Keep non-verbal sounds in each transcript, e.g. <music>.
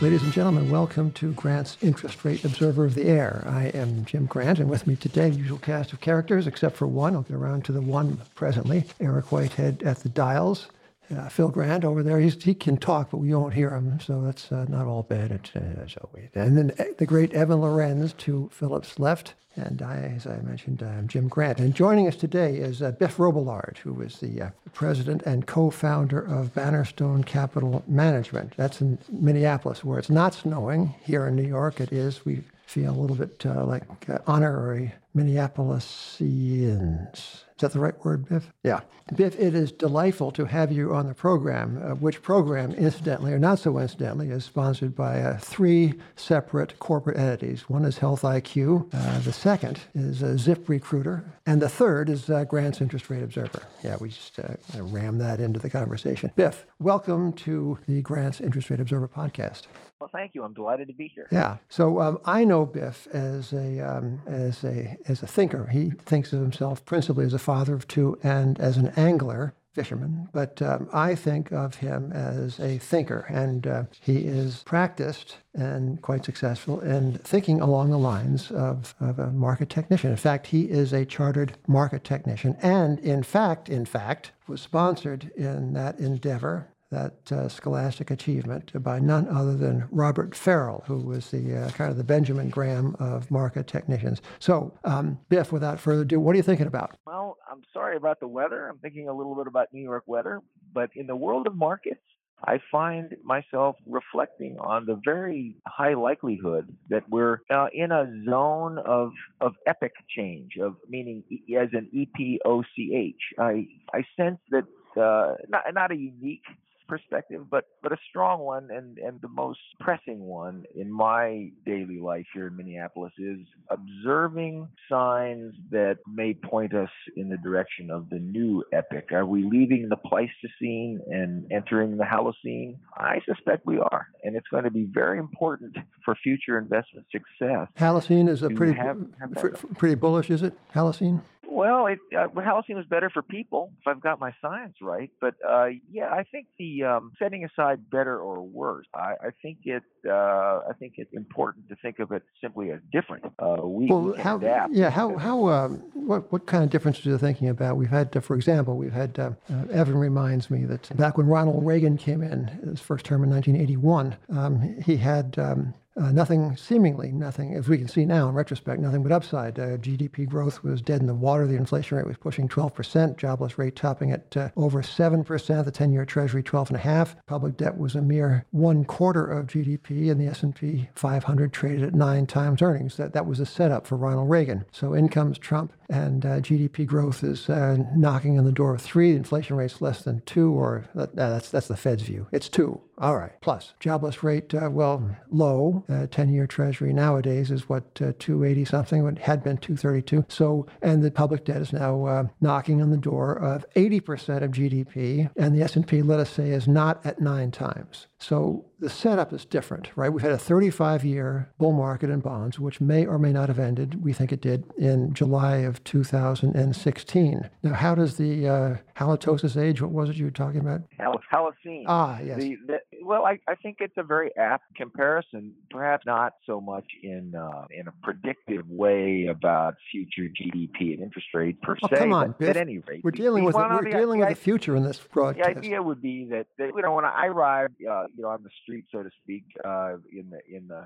Ladies and gentlemen, welcome to Grant's Interest Rate Observer of the Air. I am Jim Grant, and with me today, usual cast of characters, except for one. I'll get around to the one presently. Eric Whitehead at the dials. Uh, Phil Grant over there, he can talk, but we won't hear him, so that's uh, not all bad. Uh, it's always. And then uh, the great Evan Lorenz to Philip's left. And I, as I mentioned, I'm Jim Grant. And joining us today is uh, Biff Robillard, who is the uh, president and co-founder of Bannerstone Capital Management. That's in Minneapolis, where it's not snowing. Here in New York, it is. We feel a little bit uh, like honorary Minneapolisians. Is that the right word, Biff? Yeah. Biff, it is delightful to have you on the program, uh, which program, incidentally or not so incidentally, is sponsored by uh, three separate corporate entities. One is Health IQ, uh, the second is uh, Zip Recruiter, and the third is uh, Grant's Interest Rate Observer. Yeah, we just uh, ram that into the conversation. Biff, welcome to the Grant's Interest Rate Observer podcast. Well, thank you. I'm delighted to be here. Yeah. So um, I know Biff as a um, as a as a thinker. He thinks of himself principally as a father of two and as an angler fisherman, but um, I think of him as a thinker, and uh, he is practiced and quite successful in thinking along the lines of, of a market technician. In fact, he is a chartered market technician, and in fact, in fact, was sponsored in that endeavor that uh, scholastic achievement by none other than Robert Farrell, who was the uh, kind of the Benjamin Graham of market technicians. So, um, Biff, without further ado, what are you thinking about? Well, I'm sorry about the weather. I'm thinking a little bit about New York weather, but in the world of markets, I find myself reflecting on the very high likelihood that we're uh, in a zone of of epic change, of meaning e- as an E P O C H. I I sense that uh, not not a unique perspective, but but a strong one and and the most pressing one in my daily life here in Minneapolis is observing signs that may point us in the direction of the new epic. Are we leaving the Pleistocene and entering the Holocene? I suspect we are, and it's going to be very important for future investment success. Holocene is a pretty have- have pretty bullish, is it? Holocene? Well, it, uh, Holocene was better for people if I've got my science right. But uh, yeah, I think the um, setting aside better or worse, I, I think it. Uh, I think it's important to think of it simply as different. Uh, we, we Well, how? adapt. Yeah, how? How? Um, what? What kind of differences are you thinking about? We've had, uh, for example, we've had. Uh, uh, Evan reminds me that back when Ronald Reagan came in, his first term in 1981, um, he had. Uh, nothing, seemingly nothing, as we can see now in retrospect, nothing but upside. Uh, GDP growth was dead in the water. The inflation rate was pushing 12%. Jobless rate topping at uh, over 7%. The 10-year Treasury 12.5. Public debt was a mere one quarter of GDP, and the S&P 500 traded at nine times earnings. That that was a setup for Ronald Reagan. So in comes trump, and uh, GDP growth is uh, knocking on the door of three. Inflation rate's less than two, or uh, that's that's the Fed's view. It's two. All right. Plus, jobless rate, uh, well, low. Uh, 10-year Treasury nowadays is what uh, 280 something. It had been 232. So, and the public debt is now knocking on the door of 80% of GDP, and the S&P, let us say, is not at nine times. So the setup is different, right? We've had a 35-year bull market in bonds, which may or may not have ended. We think it did in July of 2016. Now, how does the uh, halitosis age? What was it you were talking about? Hal-. Ah, yes. The, the, well, I, I think it's a very apt comparison. Perhaps not so much in uh, in a predictive way about future GDP and interest rate per Oh, se. come on, but at any rate, We're dealing with well, we're the- dealing the with the future in this broadcast. the idea would be that, that you know when I arrived, uh, you know, on the street, so to speak, uh, in the in the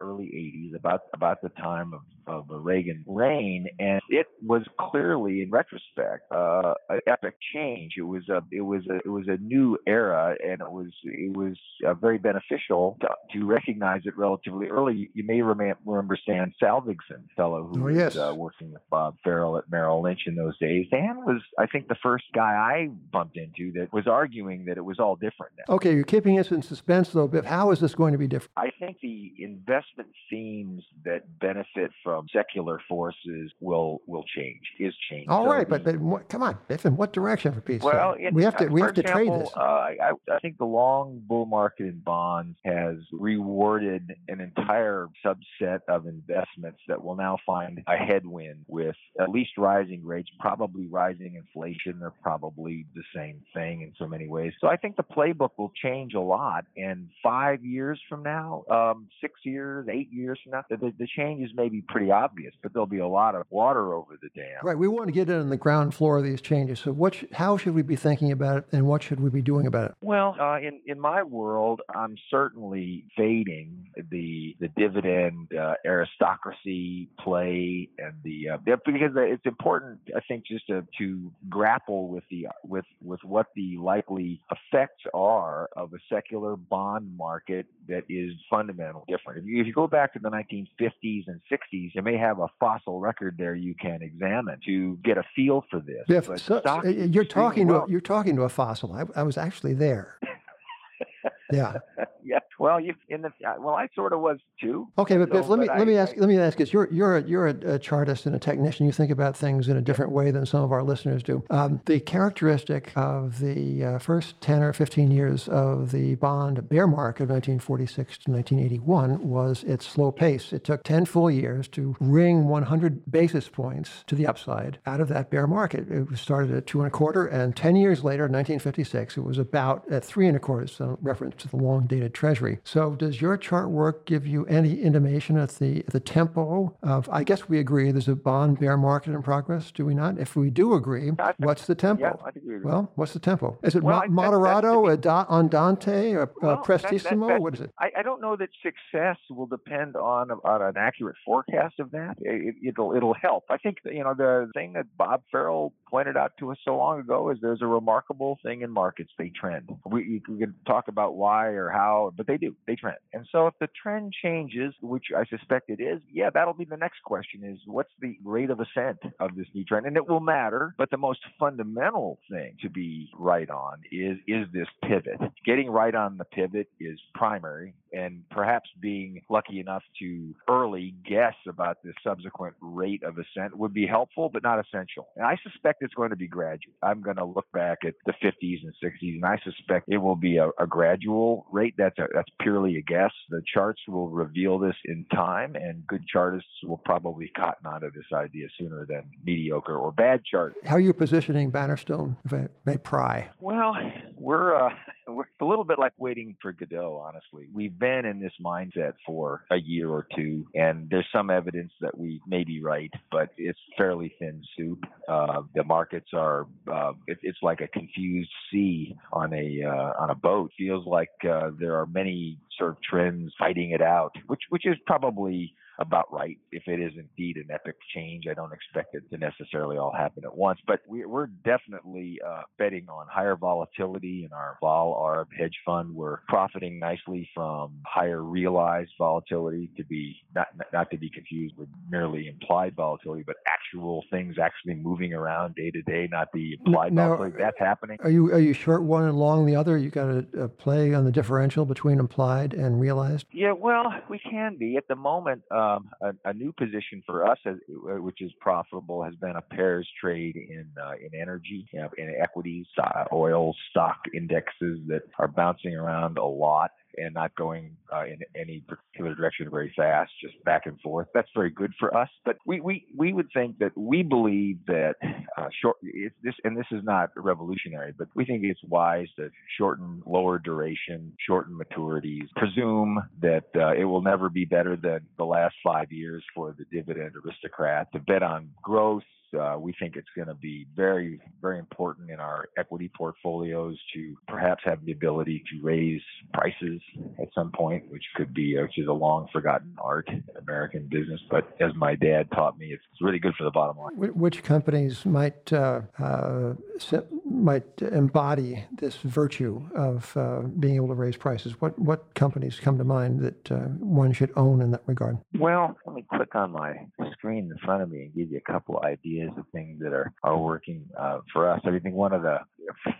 early '80s, about about the time of, of the Reagan reign, and it was clearly, in retrospect, uh, an epic change. It was a it was a it was a new era, and it was it was uh, very beneficial to, to recognize it relatively early. You may remem- remember Stan Salvigsen, fellow who Oh, was uh, working with Bob Farrell at Merrill Lynch in those days. Dan was, I think, the first guy I bumped into that was arguing that it was all different now. Okay, you're keeping us in suspense, though, Biff. How is this going to be different? I think the investment themes that benefit from secular forces will will change. Is change. All So right, but, but what, come on, Biff, in what direction for Pete's well, we have to we have to trade this. Uh, I, I- I think the long bull market in bonds has rewarded an entire subset of investments that will now find a headwind with at least rising rates, probably rising inflation. They're probably the same thing in so many ways. So I think the playbook will change a lot. And five years from now, um, six years, eight years from now, the, the, the changes may be pretty obvious, but there'll be a lot of water over the dam. Right, we want to get in on the ground floor of these changes. So, what, sh- how should we be thinking about it, and what should we be doing about it? Well, uh, in in my world, I'm certainly fading the the dividend uh, aristocracy play and the uh, because it's important, I think, just to, to grapple with the with with what the likely effects are of a secular bond market that is fundamentally different. If you, go back to the 1950s and 60s, you may have a fossil record there you can examine to get a feel for this. But so, uh, you're talking to a, you're talking to a fossil. I, I was actually there. <laughs> yeah. yeah. Well, you in the uh, well, I sort of was too. Okay, but Biff, So, let me but let me I- ask I- let me ask this. You're you're a, you're a, a chartist and a technician. You think about things in a different way than some of our listeners do. Um, the characteristic of the uh, first ten or fifteen years of the bond bear market of 1946 to 1981 was its slow pace. It took ten full years to wring 100 basis points to the upside out of that bear market. It started at two and a quarter, and ten years later, 1956, it was about at three and a quarter. So reference to the long dated Treasury. So does your chart work give you any intimation at the the tempo of? I guess we agree there's a bond bear market in progress. Do we not? If we do agree, think- what's the tempo? Yeah, I think we agree. Well, what's the tempo? Is it Well, mo- that- moderato, a da- andante, or Well, uh, that- that- prestissimo? that- what is it? I, I don't know that success will depend on on an accurate forecast of that. It, it'll it'll help. I think you know the thing that Bob Farrell pointed out to us so long ago is there's a remarkable thing in markets. They trend. We, we can talk about why or how, but they do. They trend. And so if the trend changes, which I suspect it is, yeah, that'll be the next question: is what's the rate of ascent of this new trend? And it will matter. But the most fundamental thing to be right on is is this pivot. Getting right on the pivot is primary, and perhaps being lucky enough to early guess about the subsequent rate of ascent would be helpful, but not essential. And I suspect it's going to be gradual. I'm going to look back at the 50s and 60s, and I suspect it will be a, a gradual rate. That's a, that's purely a guess. The charts will reveal this in time, and good chartists will probably cotton onto this idea sooner than mediocre or bad chartists. How are you positioning Bannerstone, if I may pry? Well, we're uh, we're a little bit like waiting for Godot. Honestly, we've been in this mindset for a year or two, and there's some evidence that we may be right, but it's fairly thin soup. Uh, the markets are uh, it, it's like a confused sea on a uh, on a boat. Feels like uh, there are many sort of trends fighting it out, which which is probably about right. If it is indeed an epic change, I don't expect it to necessarily all happen at once. But we, we're definitely uh, betting on higher volatility in our Vol Arb hedge fund. We're profiting nicely from higher realized volatility to be not not to be confused with merely implied volatility, but actual things actually moving around day to day, not the implied now- volatility. That's happening. Are you are you short one and long the other? You got a, a play on the differential between implied and realized. Yeah, well, we can be at the moment. Um, a, a new position for us, has, which is profitable, has been a pairs trade in uh, in energy, you know, in equities, uh, oil stock indexes that are bouncing around a lot and not going uh, in any particular direction very fast, just back and forth. That's very good for us. But we we, we would think that we believe that uh, short this and this is not revolutionary, but we think it's wise to shorten lower duration, shorten maturities, presume that uh, it will never be better than the last five years for the dividend aristocrat. To bet on growth. Uh, we think it's going to be very, very important in our equity portfolios to perhaps have the ability to raise prices at some point, which could be, which is a long forgotten art in American business. But as my dad taught me, it's really good for the bottom line. Which companies might uh, uh, might embody this virtue of uh, being able to raise prices? What what companies come to mind that uh, one should own in that regard? Well, let me click on my screen in front of me and give you a couple ideas of things that are, are working uh, for us. I think one of the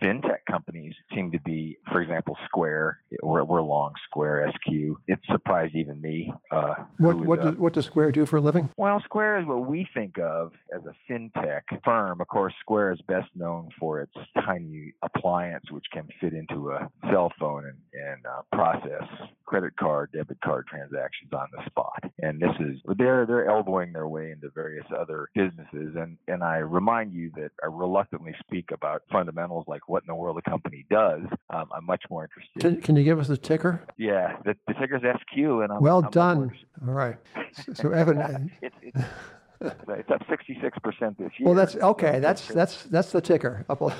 fintech companies seem to be, for example, Square. We're, we're long Square SQ. It surprised even me. Uh, What what does, what does Square do for a living? well, Square is what we think of as a fintech firm. Of course, Square is best known for its tiny appliance, which can fit into a cell phone and, and uh, process credit card, debit card transactions on the spot. And this is they're they're elbowing their way into various other businesses. And and I remind you that I reluctantly speak about fundamentals like what in the world a company does. Um, I'm much more interested. Can, can you give us the ticker? yeah, the, the ticker's SQ, and I'm Well I'm done. All right. So, so Evan, <laughs> it's, it's, <laughs> it's up 66% this year. well, that's okay. That's that's that's the ticker. <laughs> Up, up,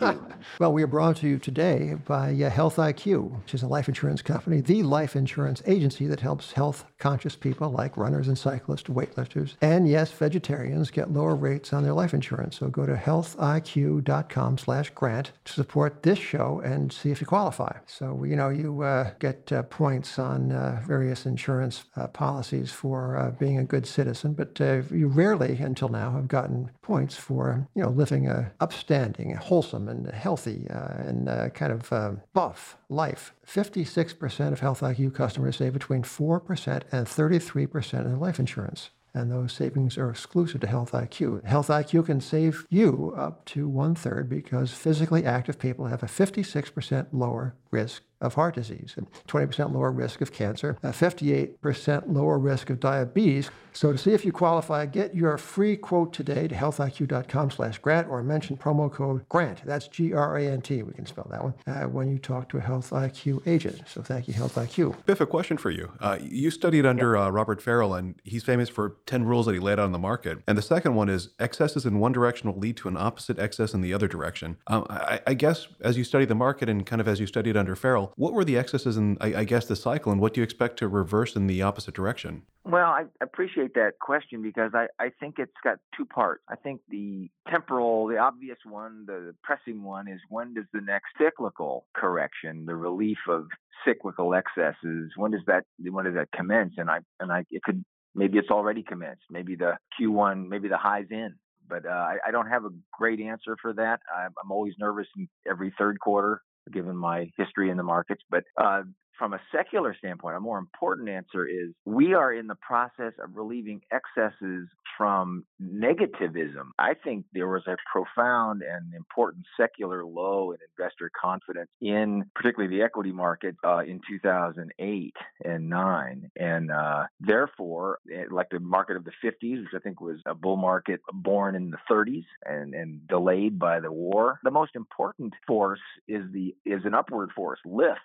<laughs> well, we are brought to you today by uh, Health IQ, which is a life insurance company, the life insurance agency that helps health-conscious people like runners and cyclists, weightlifters, and yes, vegetarians get lower rates on their life insurance. So go to healthiq.com/grant to support this show and see if you qualify. So you know you uh, get uh, points on uh, various insurance uh, policies for uh, being a good citizen, but uh, you rarely, until now, have gotten points for you know living a upstanding, wholesome, and healthy uh, and uh, kind of uh, buff life. 56% of Health IQ customers save between 4% and 33% in life insurance. And those savings are exclusive to Health IQ. Health IQ can save you up to one third because physically active people have a 56% lower risk of heart disease, and 20% lower risk of cancer, a 58% lower risk of diabetes. So to see if you qualify, get your free quote today to healthiq.com slash grant or mention promo code GRANT. That's G-R-A-N-T. We can spell that one uh, when you talk to a Health IQ agent. So thank you, Health IQ. Biff, a question for you. Uh, you studied under uh, Robert Farrell, and he's famous for 10 rules that he laid out on the market. And the second one is excesses in one direction will lead to an opposite excess in the other direction. Um, I, I guess as you study the market and kind of as you studied under Farrell, what were the excesses in, I, I guess, the cycle, and what do you expect to reverse in the opposite direction? Well, I appreciate that question because I, I think it's got two parts. I think the temporal, the obvious one, the pressing one is when does the next cyclical correction, the relief of cyclical excesses, when does that when does that commence? And I and I it could maybe it's already commenced. Maybe the Q1, maybe the highs in. But uh, I, I don't have a great answer for that. I'm, I'm always nervous in every third quarter, given my history in the markets. But uh, from a secular standpoint, a more important answer is we are in the process of relieving excesses from negativism. I think there was a profound and important secular low in investor confidence in particularly the equity market uh, in 2008 and 9. And uh, therefore, eh, like the market of the 50s, which I think was a bull market born in the 30s and, and delayed by the war, the most important force is the is an upward force, lift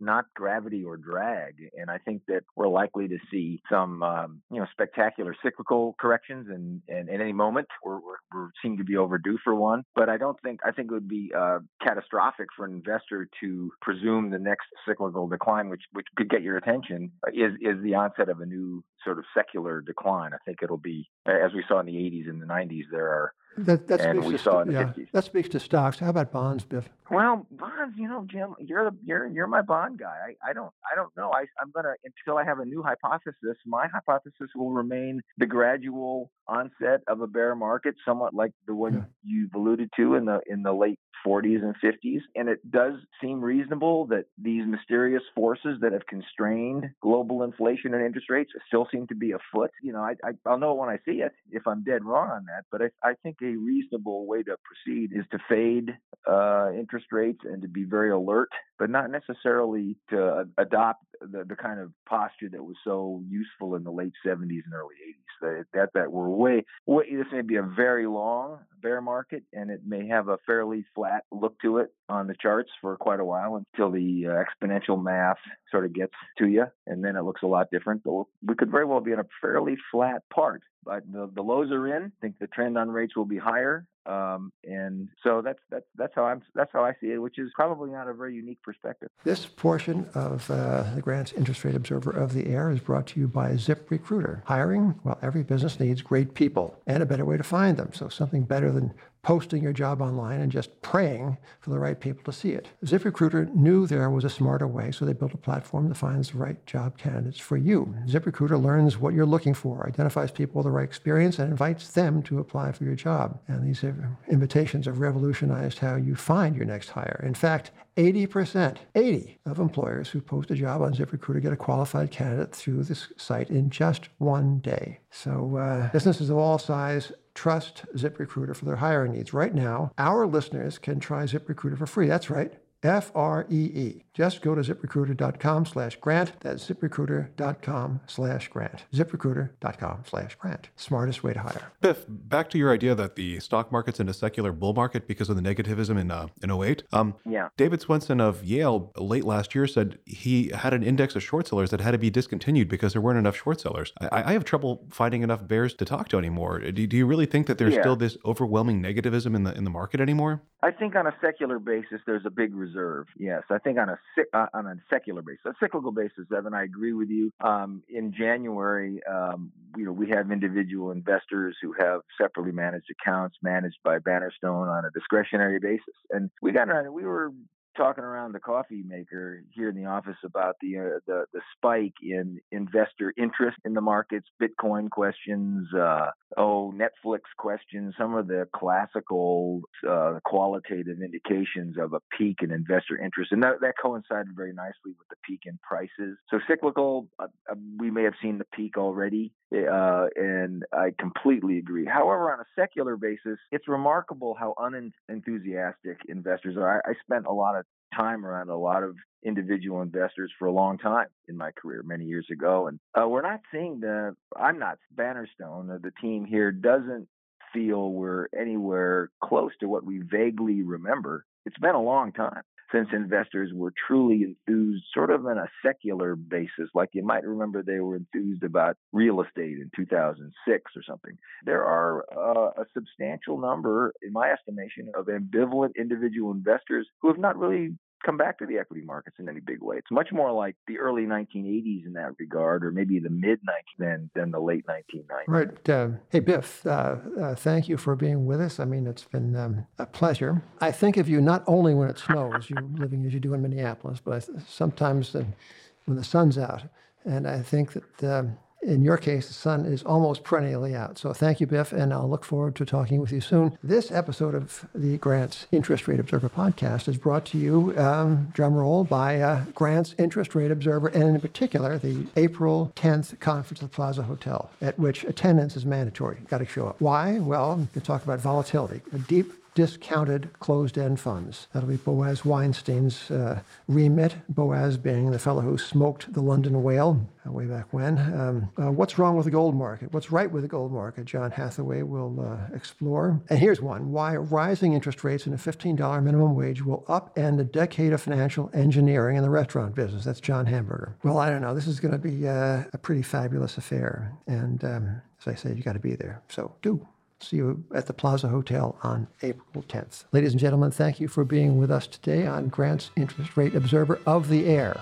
not gravity or drag. And I think that we're likely to see some, um, you know, spectacular cyclical corrections, and, and at any moment we're, we're, we seem to be overdue for one. But I don't think I think it would be uh, catastrophic for an investor to presume the next cyclical decline, which which could get your attention, uh, is is the onset of a new sort of secular decline. I think it'll be as we saw in the 80s and the 90s. There are That, that And we to, saw in the yeah, 50s. that speaks to stocks. How about bonds, Biff? Well, bonds, you know, Jim, you're the you're you're my bond guy. I, I don't I don't know. I I'm gonna until I have a new hypothesis. My hypothesis will remain the gradual onset of a bear market, somewhat like the one you've alluded to in the in the late 40s and 50s. And it does seem reasonable that these mysterious forces that have constrained global inflation and interest rates still seem to be afoot. You know, I, I I'll know it when I see it if I'm dead wrong on that. But I I think a reasonable way to proceed is to fade uh, interest rates and to be very alert, but not necessarily to adopt the, the kind of posture that was so useful in the late 70s and early 80s. That that, that we're way, way this may be a very long bear market, and it may have a fairly flat look to it on the charts for quite a while until the uh, exponential math sort of gets to you, and then it looks a lot different. But we could very well be in a fairly flat part. But the, the lows are in. I think the trend on rates will be higher. Um, and so that's that's that's how I'm that's how I see it, which is probably not a very unique perspective. This portion of uh, the Grant's Interest Rate Observer of the Air is brought to you by ZipRecruiter. Hiring? Well, every business needs great people and a better way to find them. So something better than posting your job online and just praying for the right people to see it. ZipRecruiter knew there was a smarter way, so they built a platform that finds the right job candidates for you. ZipRecruiter learns what you're looking for, identifies people with the right experience, and invites them to apply for your job. And these invitations have revolutionized how you find your next hire. In fact, 80%, 80 of employers who post a job on ZipRecruiter get a qualified candidate through this site in just one day. So uh, businesses of all size trust ZipRecruiter for their hiring needs. Right now, our listeners can try ZipRecruiter for free. That's right. F R E E. Just go to ziprecruiter.com slash grant. That's ziprecruiter.com slash grant. ziprecruiter.com slash grant. Smartest way to hire. Biff, back to your idea that the stock market's in a secular bull market because of the negativism in, uh, in 08. Um, yeah. David Swensen of Yale late last year said he had an index of short sellers that had to be discontinued because there weren't enough short sellers. I, I have trouble finding enough bears to talk to anymore. Do, do you really think that there's yeah. still this overwhelming negativism in the in the market anymore? I think on a secular basis, there's a big reserve. Yes, I think on a uh, on a secular basis, a cyclical basis, Evan, I agree with you. Um, in January, um, you know, we have individual investors who have separately managed accounts managed by Bannerstone on a discretionary basis, and we got around. We were talking around the coffee maker here in the office about the uh, the the spike in investor interest in the markets, Bitcoin questions, uh, oh Netflix questions, some of the classical uh, qualitative indications of a peak in investor interest, and that, that coincided very nicely with the peak in prices. So cyclical, uh, uh, we may have seen the peak already, uh, and I completely agree. However, on a secular basis, it's remarkable how unenthusiastic investors are. I, I spent a lot of time around a lot of individual investors for a long time in my career many years ago and uh, we're not seeing the i'm not bannerstone uh, the team here doesn't feel we're anywhere close to what we vaguely remember. It's been a long time since investors were truly enthused sort of on a secular basis like you might remember they were enthused about real estate in 2006 or something. There are uh, a substantial number in my estimation of ambivalent individual investors who have not really come back to the equity markets in any big way. It's much more like the early 1980s in that regard, or maybe the mid 19 than than the late 1990s. Right. Uh, hey, Biff, uh, uh, thank you for being with us. I mean, it's been um, a pleasure. I think of you not only when it snows, you living as you do in Minneapolis, but sometimes when the sun's out. And I think that um, in your case, the sun is almost perennially out. So thank you, Biff, and I'll look forward to talking with you soon. This episode of the Grant's Interest Rate Observer podcast is brought to you, um, drum roll, by uh, Grant's Interest Rate Observer, and in particular, the April 10th conference at the Plaza Hotel, at which attendance is mandatory. Got to show up. Why? Well, you talk about volatility, a deep discounted closed-end funds. That'll be Boaz Weinstein's uh, remit, Boaz being the fellow who smoked the London whale uh, way back when. Um, uh, what's wrong with the gold market? What's right with the gold market? John Hathaway will uh, explore. And here's one, why rising interest rates and a $15 minimum wage will upend a decade of financial engineering in the restaurant business. That's John Hamburger. Well, I don't know. This is going to be uh, a pretty fabulous affair. And um, as I said, you got to be there. So do. See you at the Plaza Hotel on April 10th. Ladies and gentlemen, thank you for being with us today on Grant's Interest Rate Observer of the Air.